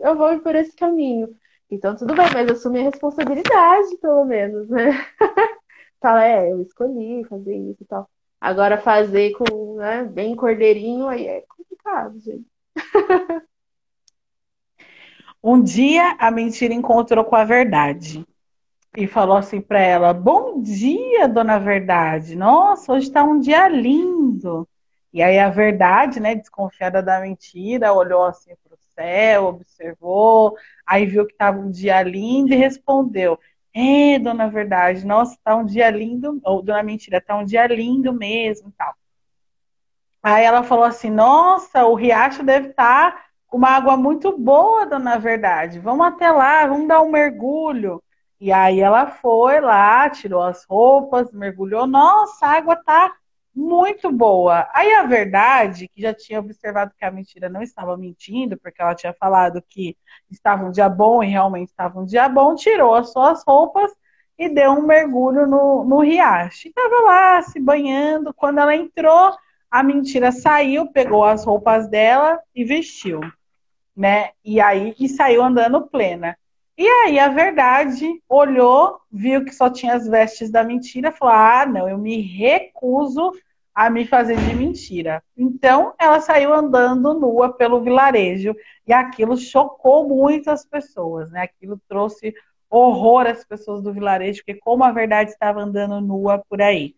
eu vou por esse caminho. Então, tudo bem, mas assumir a responsabilidade, pelo menos, né? fala, é, eu escolhi fazer isso e tal. Agora fazer com, né, bem cordeirinho, aí é complicado, gente. um dia a mentira encontrou com a verdade e falou assim para ela: Bom dia, dona Verdade. Nossa, hoje está um dia lindo. E aí a verdade, né, desconfiada da mentira, olhou assim para o céu, observou, aí viu que estava um dia lindo e respondeu: é, dona Verdade, nossa, tá um dia lindo, ou dona Mentira, tá um dia lindo mesmo tal. Aí ela falou assim: Nossa, o riacho deve estar tá com uma água muito boa, dona Verdade. Vamos até lá, vamos dar um mergulho. E aí ela foi lá, tirou as roupas, mergulhou. Nossa, a água tá muito boa. Aí a verdade, que já tinha observado que a mentira não estava mentindo, porque ela tinha falado que estava um dia bom e realmente estava um dia bom, tirou as suas roupas e deu um mergulho no, no riacho. Estava lá se banhando. Quando ela entrou, a mentira saiu, pegou as roupas dela e vestiu, né? E aí e saiu andando plena. E aí a verdade olhou, viu que só tinha as vestes da mentira, falou: "Ah, não, eu me recuso a me fazer de mentira. Então, ela saiu andando nua pelo vilarejo e aquilo chocou muitas pessoas, né? Aquilo trouxe horror às pessoas do vilarejo, porque como a verdade estava andando nua por aí.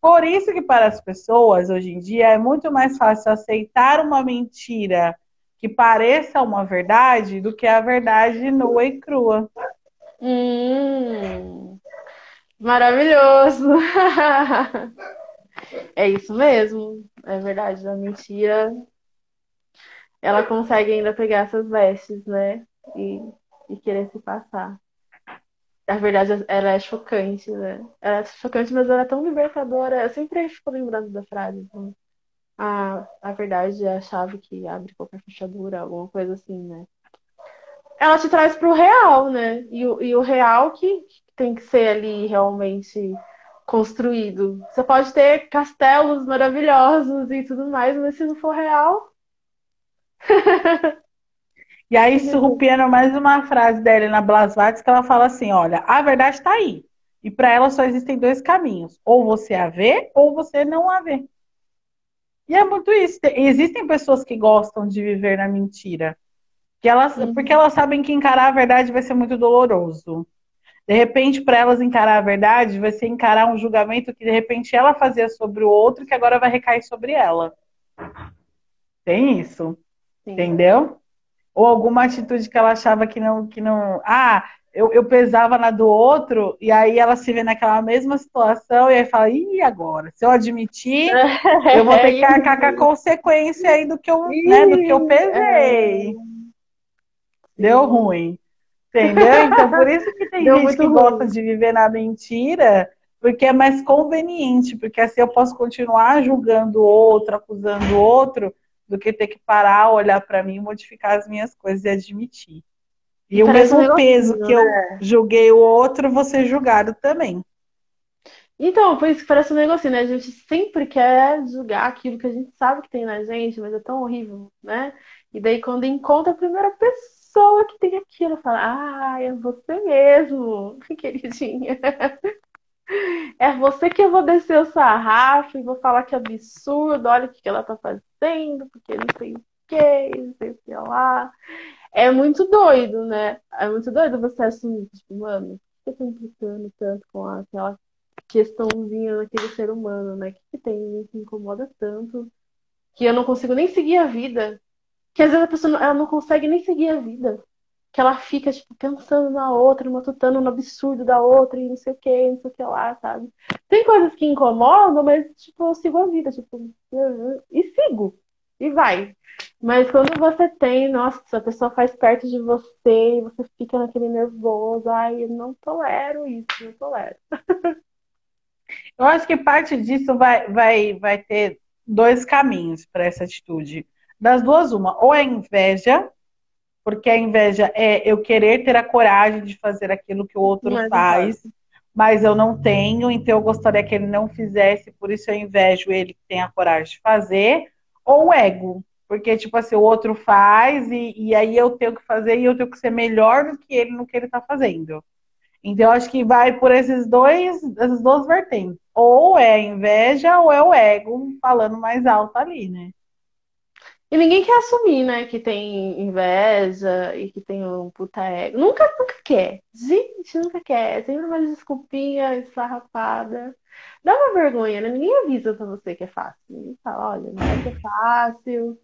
Por isso que para as pessoas hoje em dia é muito mais fácil aceitar uma mentira que pareça uma verdade do que a verdade nua e crua. Hum, maravilhoso! É isso mesmo, é verdade. A mentira, ela consegue ainda pegar essas vestes, né? E, e querer se passar. A verdade, ela é chocante, né? Ela é chocante, mas ela é tão libertadora. Eu sempre fico lembrando da frase. Né? A, a verdade é a chave que abre qualquer fechadura, alguma coisa assim, né? Ela te traz pro real, né? E, e o real que tem que ser ali realmente construído. Você pode ter castelos maravilhosos e tudo mais, mas se não for real. e aí, surrupiando mais uma frase da Helena Blasvates, que ela fala assim: olha, a verdade está aí. E para ela só existem dois caminhos: ou você a vê, ou você não a vê. E é muito isso. Existem pessoas que gostam de viver na mentira. Que elas, uhum. Porque elas sabem que encarar a verdade vai ser muito doloroso. De repente, para elas encarar a verdade, vai ser encarar um julgamento que de repente ela fazia sobre o outro, que agora vai recair sobre ela. Tem isso. Sim. Entendeu? Ou alguma atitude que ela achava que não, que não. Ah, eu, eu pesava na do outro, e aí ela se vê naquela mesma situação, e aí fala, ih, agora? Se eu admitir, eu vou ter que arcar com a consequência aí do que eu, né, do que eu pesei. É. Deu ruim. Entendeu? Então, por isso que tem Deu gente que ruim. gosta de viver na mentira, porque é mais conveniente, porque assim eu posso continuar julgando o outro, acusando o outro, do que ter que parar, olhar para mim, modificar as minhas coisas e admitir. E, o mesmo peso que eu né? julguei o outro, você julgado também. Então, por isso que parece um negocinho, né? A gente sempre quer julgar aquilo que a gente sabe que tem na gente, mas é tão horrível, né? E daí, quando encontra a primeira pessoa que tem aquilo, fala, ah, é você mesmo, queridinha. É você que eu vou descer o sarrafo e vou falar que é absurdo, olha o que ela tá fazendo, porque não sei o que, não sei o que lá. É muito doido, né? É muito doido você assumir, tipo, mano, por que eu tô implicando tanto com aquela questãozinha daquele ser humano, né? O que, que tem me incomoda tanto que eu não consigo nem seguir a vida? Que às vezes a pessoa ela não consegue nem seguir a vida que ela fica, tipo, pensando na outra, matutando no absurdo da outra e não sei o que, não sei o que lá, sabe? Tem coisas que incomodam, mas, tipo, eu sigo a vida, tipo, e sigo, e vai. Mas quando você tem, nossa, a pessoa faz perto de você e você fica naquele nervoso, ai, eu não tolero isso, não tolero. Eu acho que parte disso vai, vai, vai ter dois caminhos para essa atitude. Das duas, uma, ou é inveja, porque a inveja é eu querer ter a coragem de fazer aquilo que o outro mas faz, mas eu não tenho, então eu gostaria que ele não fizesse, por isso eu invejo ele que tem a coragem de fazer, ou o ego, porque, tipo assim, o outro faz e, e aí eu tenho que fazer e eu tenho que ser melhor do que ele no que ele está fazendo. Então, acho que vai por esses dois, essas duas vertentes. Ou é inveja ou é o ego falando mais alto ali, né? E ninguém quer assumir, né, que tem inveja e que tem um puta ego. Nunca, nunca quer. Gente, nunca quer. É sempre uma desculpinha esfarrapada. Dá uma vergonha, né? Ninguém avisa pra você que é fácil. Ninguém fala, olha, não vai ser fácil,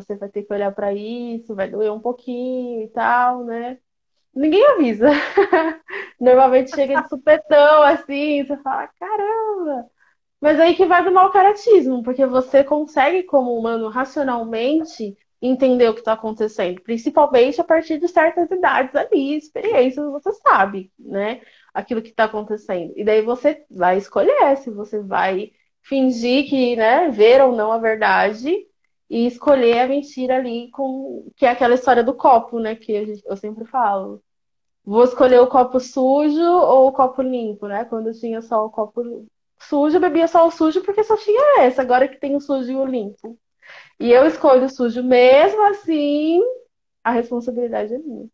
você vai ter que olhar para isso, vai doer um pouquinho e tal, né? Ninguém avisa. Normalmente chega de supetão, assim, você fala, caramba! Mas aí que vai do mal caratismo, porque você consegue, como humano, racionalmente entender o que está acontecendo, principalmente a partir de certas idades ali, experiências, você sabe, né? Aquilo que está acontecendo. E daí você vai escolher se você vai fingir que, né, ver ou não a verdade e escolher a mentira ali com que é aquela história do copo, né, que eu sempre falo. Vou escolher o copo sujo ou o copo limpo, né? Quando tinha só o copo sujo, eu bebia só o sujo porque só tinha esse. Agora que tem o sujo e o limpo. E eu escolho o sujo mesmo assim, a responsabilidade é minha.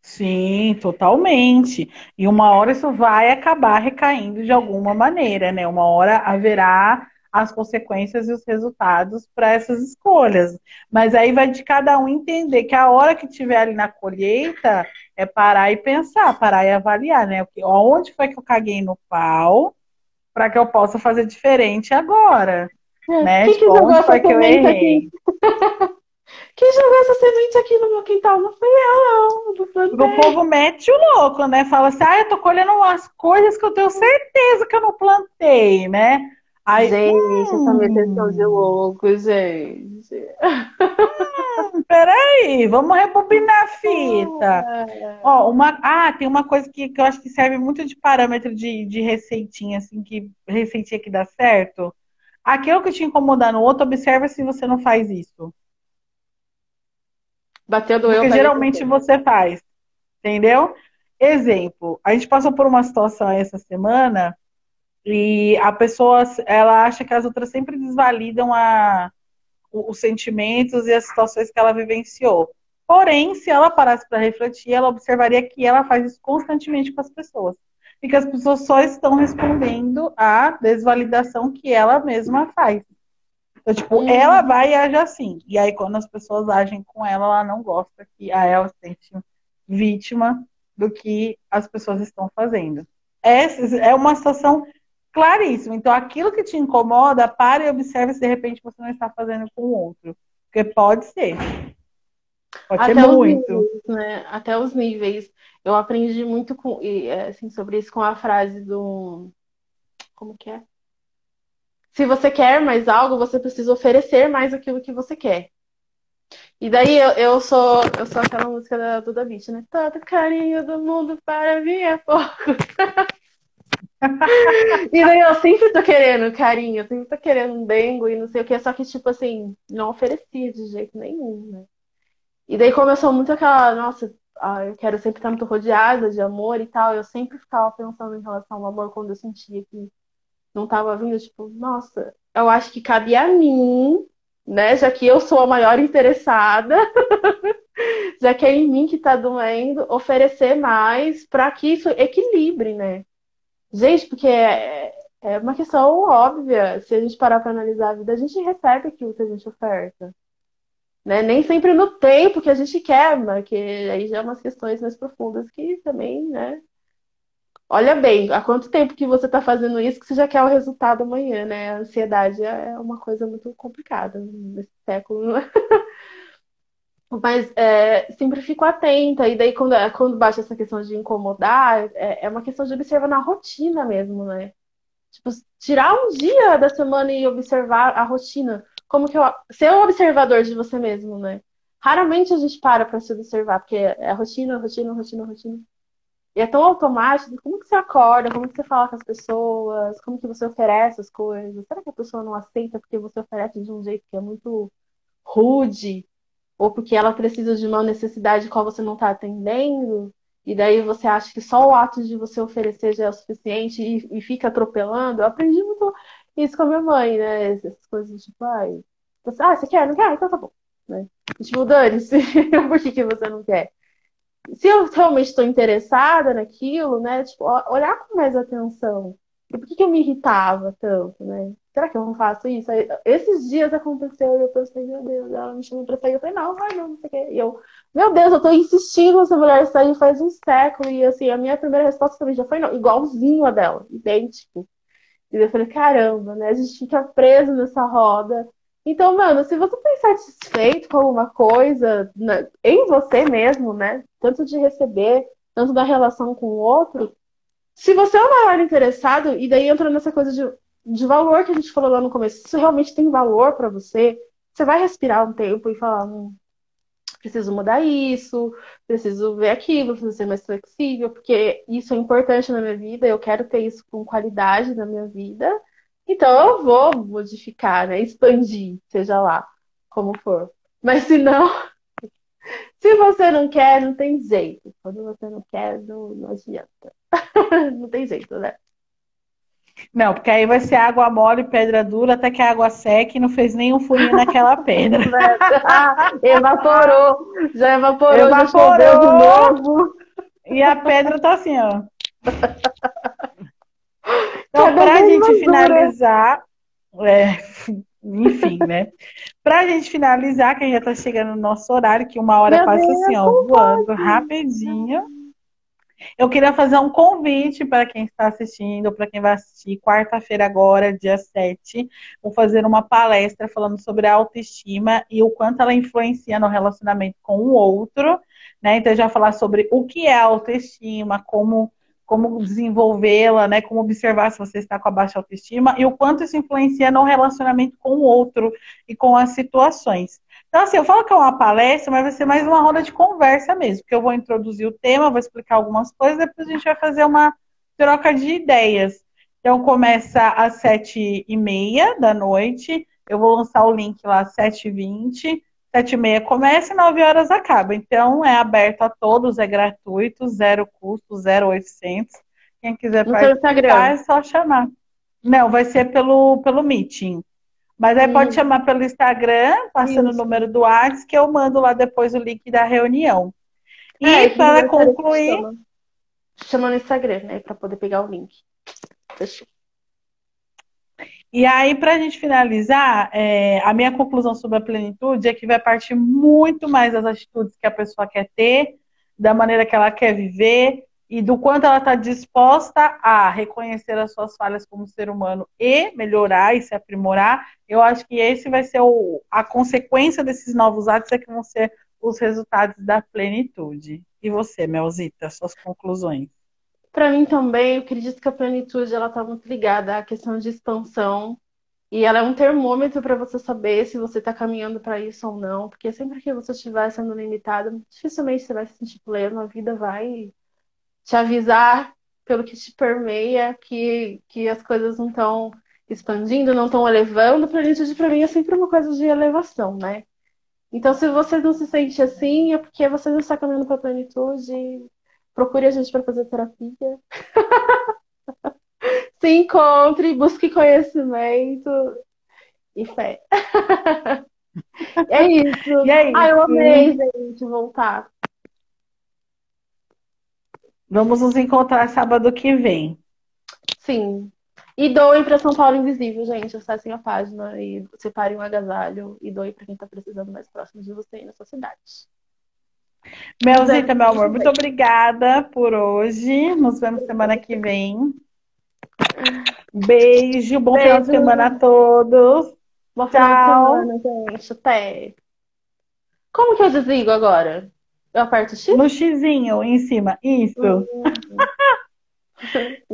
Sim, totalmente. E uma hora isso vai acabar recaindo de alguma maneira, né? Uma hora haverá as consequências e os resultados para essas escolhas. Mas aí vai de cada um entender que a hora que estiver ali na colheita é parar e pensar, parar e avaliar, né? Onde foi que eu caguei no pau para que eu possa fazer diferente agora. É, né? Quem tipo, onde foi que eu errei? Quem jogou essa semente aqui no meu quintal não foi eu, não. O povo mete o louco, né? Fala assim, ah, eu tô colhendo umas coisas que eu tenho certeza que eu não plantei, né? Aí, gente, hum, essa meteção de louco, gente. Hum, peraí, vamos rebobinar a fita. É. Ó, uma, ah, tem uma coisa que, que eu acho que serve muito de parâmetro de, de receitinha, assim, que receitinha que dá certo. Aquilo que te incomodar no outro, observa se você não faz isso. Bateu eu. Porque geralmente você faz. Entendeu? Exemplo, a gente passou por uma situação essa semana e a pessoa, ela acha que as outras sempre desvalidam a, os sentimentos e as situações que ela vivenciou. Porém, se ela parasse para refletir, ela observaria que ela faz isso constantemente com as pessoas. E que as pessoas só estão respondendo à desvalidação que ela mesma faz. Então, tipo, uhum. ela vai e age assim. E aí, quando as pessoas agem com ela, ela não gosta que a ela se sente vítima do que as pessoas estão fazendo. Essa é uma situação claríssima. Então, aquilo que te incomoda, pare e observe se de repente você não está fazendo com o outro. Porque pode ser. Pode Até ser muito. Níveis, né? Até os níveis. Eu aprendi muito com, assim, sobre isso com a frase do. Como que é? Se você quer mais algo, você precisa oferecer mais aquilo que você quer. E daí eu, eu sou eu sou aquela música da Duda Beat, né? Todo carinho do mundo para mim é pouco. e daí eu sempre tô querendo carinho, eu sempre tô querendo um dengo e não sei o que, só que, tipo assim, não oferecia de jeito nenhum, né? E daí começou muito aquela, nossa, ah, eu quero sempre estar muito rodeada de amor e tal. Eu sempre ficava pensando em relação ao amor quando eu sentia que não tava vindo, tipo, nossa, eu acho que cabia a mim né? Já que eu sou a maior interessada, já que é em mim que está doendo, oferecer mais para que isso equilibre, né? Gente, porque é, é uma questão óbvia. Se a gente parar para analisar a vida, a gente recebe aquilo que a gente oferta. Né? Nem sempre no tempo que a gente quer, mas que aí já é umas questões mais profundas que também, né? Olha bem, há quanto tempo que você está fazendo isso que você já quer o resultado amanhã, né? A ansiedade é uma coisa muito complicada nesse século. Mas é, sempre fico atenta, e daí quando, é, quando essa questão de incomodar, é, é uma questão de observar na rotina mesmo, né? Tipo, tirar um dia da semana e observar a rotina. Como que eu. Ser um observador de você mesmo, né? Raramente a gente para para se observar, porque é rotina, rotina, rotina, rotina. E é tão automático, como que você acorda, como que você fala com as pessoas, como que você oferece as coisas. Será que a pessoa não aceita porque você oferece de um jeito que é muito rude? Ou porque ela precisa de uma necessidade qual você não está atendendo? E daí você acha que só o ato de você oferecer já é o suficiente e, e fica atropelando? Eu aprendi muito isso com a minha mãe, né? Essas coisas tipo, ai, você, ah, você quer? Não quer? Então tá bom. Né? Tipo, dane-se, por que, que você não quer? se eu realmente estou interessada naquilo, né? Tipo, olhar com mais atenção. E por que, que eu me irritava tanto, né? Será que eu não faço isso? Aí, esses dias aconteceu e eu pensei, meu Deus, ela me chamou pra sair. Eu falei, não, vai não, não sei o quê. E eu, meu Deus, eu tô insistindo nessa mulher sair faz um século. E assim, a minha primeira resposta também já foi não, igualzinho a dela, idêntico. E eu falei, caramba, né? A gente fica preso nessa roda então, mano, se você está insatisfeito com alguma coisa né, em você mesmo, né? Tanto de receber, tanto da relação com o outro, se você é o maior interessado, e daí entra nessa coisa de, de valor que a gente falou lá no começo, se isso realmente tem valor para você, você vai respirar um tempo e falar, hum, preciso mudar isso, preciso ver aquilo, preciso ser mais flexível, porque isso é importante na minha vida, eu quero ter isso com qualidade na minha vida. Então eu vou modificar, né? Expandir, seja lá como for. Mas se não, se você não quer, não tem jeito. Quando você não quer, não, não adianta. não tem jeito, né? Não, porque aí vai ser água mole, pedra dura, até que a água seque e não fez nenhum furinho naquela pedra. ah, evaporou, já evaporou, evaporou já de novo. E a pedra tá assim, ó. Então, para a gente finalizar, é, enfim, né? Para a gente finalizar, que a gente já está chegando no nosso horário, que uma hora Meu passa Deus, assim, ó, voando rapidinho. Eu queria fazer um convite para quem está assistindo, para quem vai assistir quarta-feira agora, dia 7. Vou fazer uma palestra falando sobre a autoestima e o quanto ela influencia no relacionamento com o outro. Né? Então, já falar sobre o que é autoestima, como como desenvolvê-la, né? Como observar se você está com a baixa autoestima e o quanto isso influencia no relacionamento com o outro e com as situações. Então, assim, eu falo que é uma palestra, mas vai ser mais uma roda de conversa mesmo, porque eu vou introduzir o tema, vou explicar algumas coisas, depois a gente vai fazer uma troca de ideias. Então, começa às sete e meia da noite, eu vou lançar o link lá às sete e vinte, Sete e meia começa e nove horas acaba. Então é aberto a todos, é gratuito, zero custo, zero oitocentos. Quem quiser no participar é só chamar. Não, vai ser pelo, pelo Meeting. Mas aí hum. pode chamar pelo Instagram, passando Isso. o número do WhatsApp, que eu mando lá depois o link da reunião. E é, para concluir. Chama. chama no Instagram, né? Para poder pegar o link. Fechou. E aí, para a gente finalizar, é, a minha conclusão sobre a plenitude é que vai partir muito mais das atitudes que a pessoa quer ter da maneira que ela quer viver e do quanto ela está disposta a reconhecer as suas falhas como ser humano e melhorar e se aprimorar, eu acho que esse vai ser o, a consequência desses novos atos é que vão ser os resultados da plenitude. E você, Melzita, suas conclusões? Para mim também, eu acredito que a plenitude ela está muito ligada à questão de expansão e ela é um termômetro para você saber se você está caminhando para isso ou não, porque sempre que você estiver sendo limitado, dificilmente você vai se sentir pleno, a vida vai te avisar pelo que te permeia que, que as coisas não estão expandindo, não estão elevando. Plenitude para mim é sempre uma coisa de elevação, né? Então, se você não se sente assim, é porque você não está caminhando para a plenitude. Procure a gente para fazer terapia. se encontre, busque conhecimento e fé. é isso. E é isso. Ah, eu amei, gente, voltar. Vamos nos encontrar sábado que vem. Sim. E doem para São Paulo Invisível, gente. Acessem a página e separem um agasalho e doem para quem está precisando mais próximo de você na sua cidade. Melzita, meu amor, muito obrigada por hoje. Nos vemos semana que vem. Beijo, bom Beijo. final de semana a todos. Bom Tchau. Semana, gente. Até. Como que eu desligo agora? Eu aperto X? No xizinho em cima. Isso. Uhum.